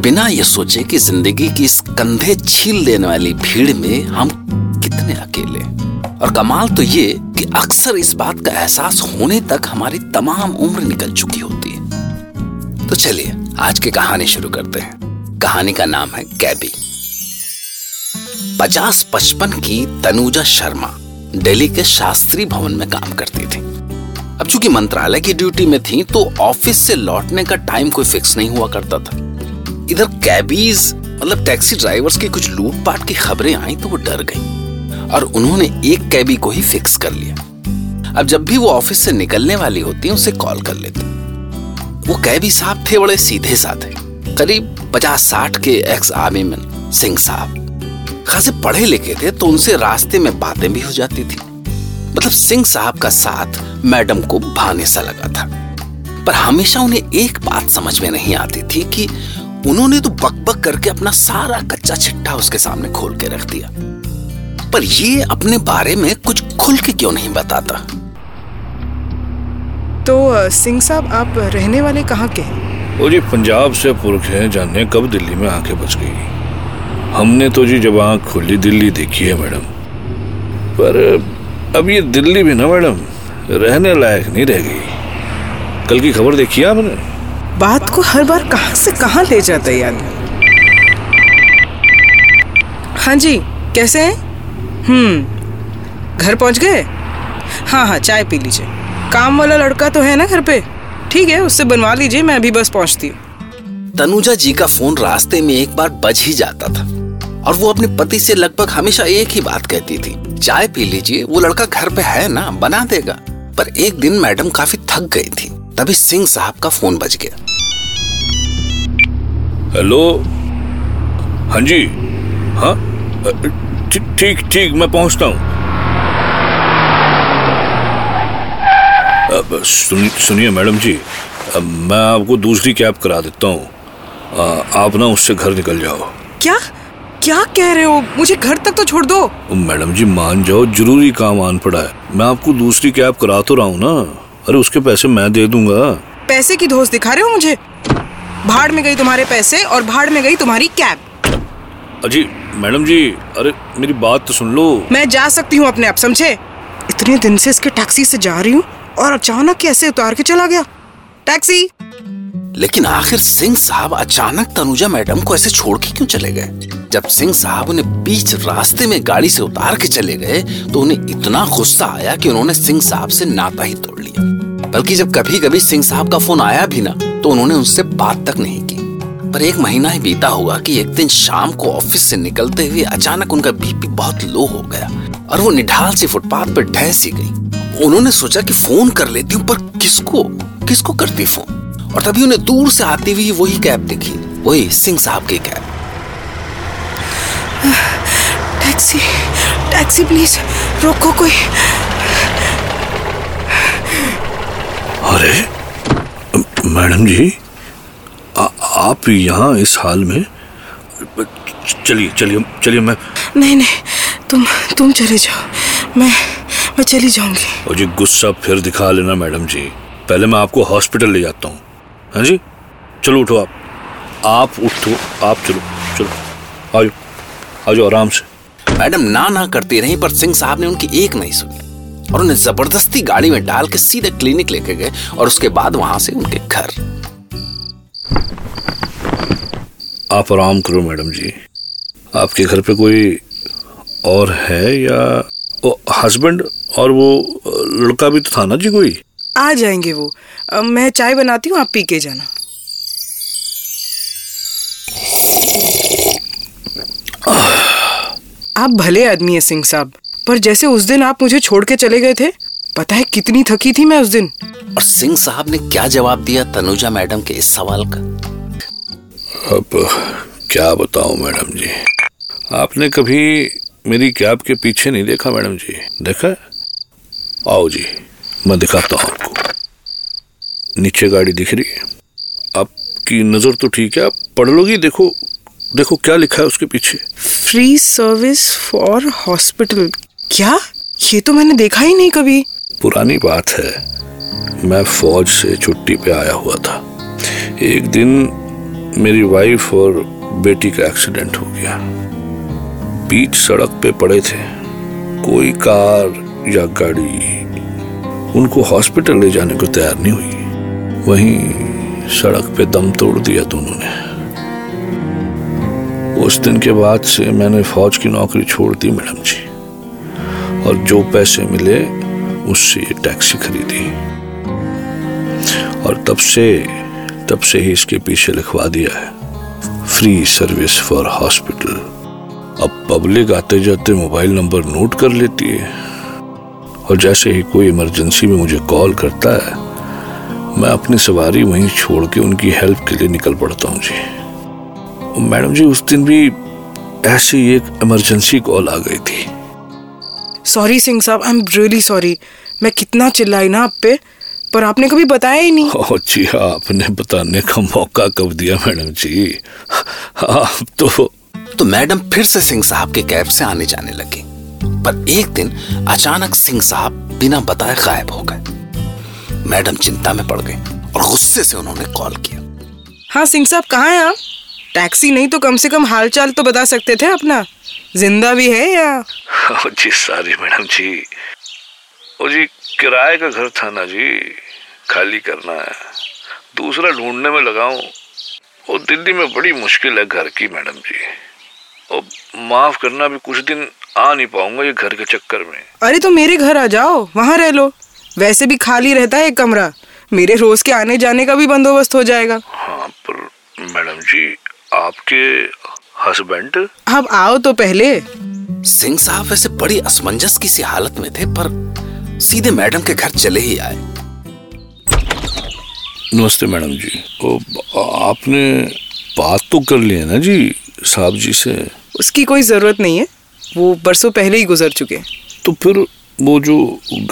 बिना ये सोचे कि ज़िंदगी की इस कंधे छील देने वाली भीड़ में हम कितने अकेले और कमाल तो ये कि अक्सर इस बात का एहसास होने तक हमारी तमाम उम्र निकल चुकी होती है। तो चलिए, आज की कहानी शुरू करते हैं। कहानी का नाम है कैबी पचास पचपन की तनुजा शर्मा दिल्ली के शास्त्री भवन में काम करती थी। अब चूँकि मंत्रालय की ड्यूटी में थी तो ऑफ़िस से लौटने का टाइम कोई फिक्स नहीं हुआ करता था। इधर कैबीज मतलब टैक्सी ड्राइवर्स की कुछ लूटपाट की खबरें आई तो वो डर गई। और उन्होंने एक कैबी को ही फिक्स कर लिया। अब जब भी वो ऑफ़िस से निकलने वाली होती उसे कॉल कर लेती वो कैबी साहब थे, बड़े सीधे साधे करीब पचास साठ के एक्स आर्मी मैन सिंह साहब। खासे पढ़े लिखे थे तो उनसे रास्ते में बातें भी हो जाती थी। मतलब सिंह साहब का साथ मैडम को भाने सा लगा था। पर हमेशा उन्हें एक बात समझ में नहीं आती थी कि उन्होंने तो बकबक करके अपना सारा कच्चा छिट्टा उसके सामने खोल के रख दिया। पर ये अपने बारे में कुछ खुल के क्यों नहीं बताता? तो सिंह साहब आप रहने वाले कहाँ के हैं? वो जी पंजाब से पुरख हैं जाने कब दिल्ली में आके बच गई। हमने तो जी जब आँख खुली दिल्ली देखी है मैडम। पर अब ये दिल्ली भी ना मैडम। रहने लायक नहीं रह गई। कल की खबर देखी है आपने? बात को हर बार कहाँ से कहाँ ले जाता है ये आदमी हाँ जी, कैसे हैं? हम्म घर पहुँच गए? हाँ हाँ चाय पी लीजिए। काम वाला लड़का तो है ना घर पे? ठीक है, उससे बनवा लीजिए, मैं अभी बस पहुँचती हूँ। तनुजा जी का फ़ोन रास्ते में एक बार बज ही जाता था। और वो अपने पति से लगभग हमेशा एक ही बात कहती थी। चाय पी लीजिए, वो लड़का घर पे है ना, बना देगा। पर एक दिन मैडम काफ़ी थक गई थी, तभी सिंह साहब का फ़ोन बज गया। हेलो? हाँ जी। हाँ? ठीक ठीक ठीक मैं पहुँचता हूँ। सुन सुनिए मैडम जी अब मैं आपको दूसरी कैब करा देता हूँ। आप ना उससे घर निकल जाओ। क्या? क्या कह रहे हो? मुझे घर तक तो छोड़ दो। मैडम जी मान जाओ ज़रूरी काम आन पड़ा है। मैं आपको दूसरी कैब करा तो रहा हूँ ना। अरे उसके पैसे मैं दे दूँगा। पैसे की धोस दिखा रहे हो मुझे? भाड़ में गई तुम्हारे पैसे और भाड़ में गई तुम्हारी कैब। अजी मैडम जी अरे मेरी बात तो सुन लो। मैं जा सकती हूँ अपने आप समझे? इतने दिन से इसके टैक्सी से जा रही हूँ और अचानक कैसे उतार के चला गया? टैक्सी। लेकिन आखिर सिंह साहब अचानक तनुजा मैडम को ऐसे छोड़ के क्यों चले गए? जब सिंह साहब उन्हें बीच रास्ते में गाड़ी से उतार के चले गए तो उन्हें इतना गुस्सा आया कि उन्होंने सिंह साहब से नाता ही तोड़ लिया। बल्कि जब कभी कभी सिंह साहब का फ़ोन आया भी ना तो उन्होंने उनसे बात तक नहीं की। पर एक महीना ही बीता होगा कि एक दिन शाम को ऑफ़िस से निकलते हुए अचानक उनका बीपी बहुत लो हो गया और वो निढाल सी फुटपाथ पर ढह सी गई। उन्होंने सोचा कि फ़ोन कर लेती हूँ पर किसको? किसको करती फ़ोन? और तभी उन्हें दूर से आती हुई वही कैब दिखी वही सिंह साहब की कैब। टैक्सी टैक्सी प्लीज़ रोको कोई। अरे? मैडम जी आ, आप यहाँ इस हाल में चलिए चलिए चलिए मैं नहीं नहीं तुम तुम चले जाओ। मैं मैं चली जाऊँगी। और जी गुस्सा फिर दिखा लेना मैडम जी। पहले मैं आपको हॉस्पिटल ले जाता हूँ। हाँ जी? चलो उठो आप। आप उठो आप चलो चलो। आ जाओ आ जाओ आराम से। मैडम ना ना करती रही पर सिंह साहब ने उनकी एक नहीं सुनी। और उन्हें ज़बरदस्ती गाड़ी में डाल के सीधे क्लिनिक लेके गए और उसके बाद वहाँ से उनके घर। आप आराम करो मैडम जी। आपके घर पे कोई और है या वो हस्बैंड और वो लड़का भी तो था ना जी कोई? आ जाएँगे वो। मैं चाय बनाती हूँ आप पी के जाना। आप भले आदमी है सिंह साहब। पर जैसे उस दिन आप मुझे छोड़ के चले गए थे पता है कितनी थकी थी मैं उस दिन। और सिंह साहब ने क्या जवाब दिया तनुजा मैडम के इस सवाल का? अब क्या बताऊँ मैडम जी? आपने कभी मेरी कैब के पीछे नहीं देखा मैडम जी? देखा? आओ जी मैं दिखाता हूँ आपको। नीचे गाड़ी दिख रही है। आपकी नज़र तो ठीक है आप पढ़ लोगी देखो देखो क्या लिखा है उसके पीछे। फ्री सर्विस फॉर हॉस्पिटल क्या? ये तो मैंने देखा ही नहीं कभी। पुरानी बात है। मैं फौज से छुट्टी पे आया हुआ था। एक दिन मेरी वाइफ और बेटी का एक्सीडेंट हो गया। बीच सड़क पे पड़े थे। कोई कार या गाड़ी उनको हॉस्पिटल ले जाने को तैयार नहीं हुई। वहीं सड़क पे दम तोड़ दिया दोनों ने उस दिन के बाद से मैंने फौज की नौकरी छोड़ दी, मैडम जी। और जो पैसे मिले, उससे ये टैक्सी खरीदी। और तब से तब से ही इसके पीछे लिखवा दिया है, फ्री सर्विस फॉर हॉस्पिटल। अब पब्लिक आते जाते मोबाइल नंबर नोट कर लेती है। और जैसे ही कोई इमरजेंसी में मुझे कॉल करता है, मैं अपनी सवारी वहीं छोड़ के उनकी हेल्प के लिए निकल पड़ता हूँ जी। मैडम जी, उस दिन भी ऐसी एक इमरजेंसी कॉल आ गई थी। सॉरी सिंह साहब आई एम रियली सॉरी मैं कितना चिल्लाई ना आप पे पर आपने कभी बताया ही नहीं। ओ जी आपने बताने का मौका कब दिया मैडम जी? आप तो तो मैडम फिर से सिंह साहब के कैब से आने जाने लगी। पर एक दिन अचानक सिंह साहब बिना बताए गायब हो गए। मैडम चिंता में पड़ गई और गुस्से से उन्होंने कॉल किया। हाँ सिंह साहब कहाँ हैं आप? टैक्सी नहीं तो कम से कम हालचाल तो बता सकते थे अपना। ज़िंदा भी है या? ओ जी सॉरी मैडम जी। ओ जी किराए का घर था ना जी खाली करना है। दूसरा ढूँढने में लगाऊँ वो दिल्ली में बड़ी मुश्किल है घर की मैडम जी। ओ माफ़ करना भी कुछ दिन आ नहीं पाऊँगा ये घर के चक्कर में। अरे तो मेरे घर आ जाओ वहाँ रह लो। वैसे भी खाली रहता है एक कमरा। मेरे रोज के आने जाने का भी बंदोबस्त हो जाएगा। हाँ पर मैडम जी आपके हस्बैंड अब आओ तो पहले। सिंह साहब वैसे बड़ी असमंजस की सी हालत में थे पर सीधे मैडम के घर चले ही आए। नमस्ते मैडम जी। ओ आपने बात तो कर लिया ना जी साहब जी से? उसकी कोई ज़रूरत नहीं है। वो बरसों पहले ही गुजर चुके तो फिर वो जो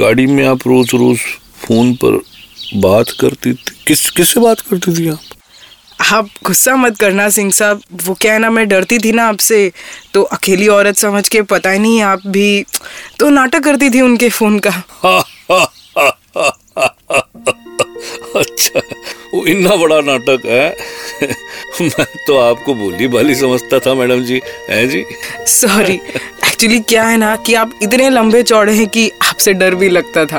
गाड़ी में आप रोज रोज फ़ोन पर बात करती थी किस किससे बात करती थी आप? आप गुस्सा मत करना सिंह साहब। वो क्या है ना मैं डरती थी ना आपसे। तो अकेली औरत समझ के पता ही नहीं आप भी तो नाटक करती थी उनके फ़ोन का। अच्छा वो इतना बड़ा नाटक है। मैं तो आपको बोली भाली समझता था मैडम जी। है जी? सॉरी एक्चुअली क्या है ना कि आप इतने लंबे चौड़े हैं कि आपसे डर भी लगता था।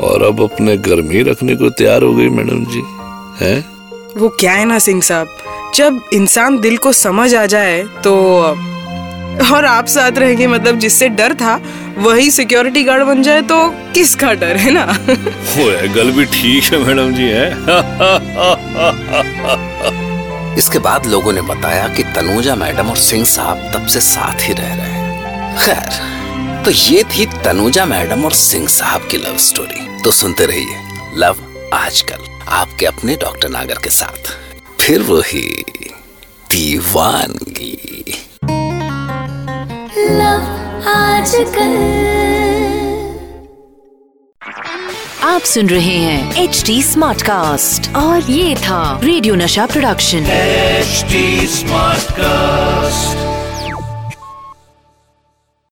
और अब अपने घर में रखने को तैयार हो गई मैडम जी। हैं? वो क्या है ना सिंह साहब? जब इंसान दिल को समझ आ जाए तो और आप साथ रहेंगे मतलब जिससे डर था वही सिक्योरिटी गार्ड बन जाए तो किसका डर है ना? वो है गल भी ठीक है मैडम जी है? इसके बाद लोगों ने बताया कि तनुजा मैडम और सिंह साहब तब से साथ ही रह रहे हैं। खैर तो ये थी तनुजा मैडम और सिंह साहब की लव स्टोरी तो सुनते रहिए लव आजकल आपके अपने डॉक्टर नागर के साथ। फिर वही दीवानगी। आजकल। आप सुन रहे हैं एच डी स्मार्ट कास्ट और ये था रेडियो नशा प्रोडक्शन। HD smart Smartcast.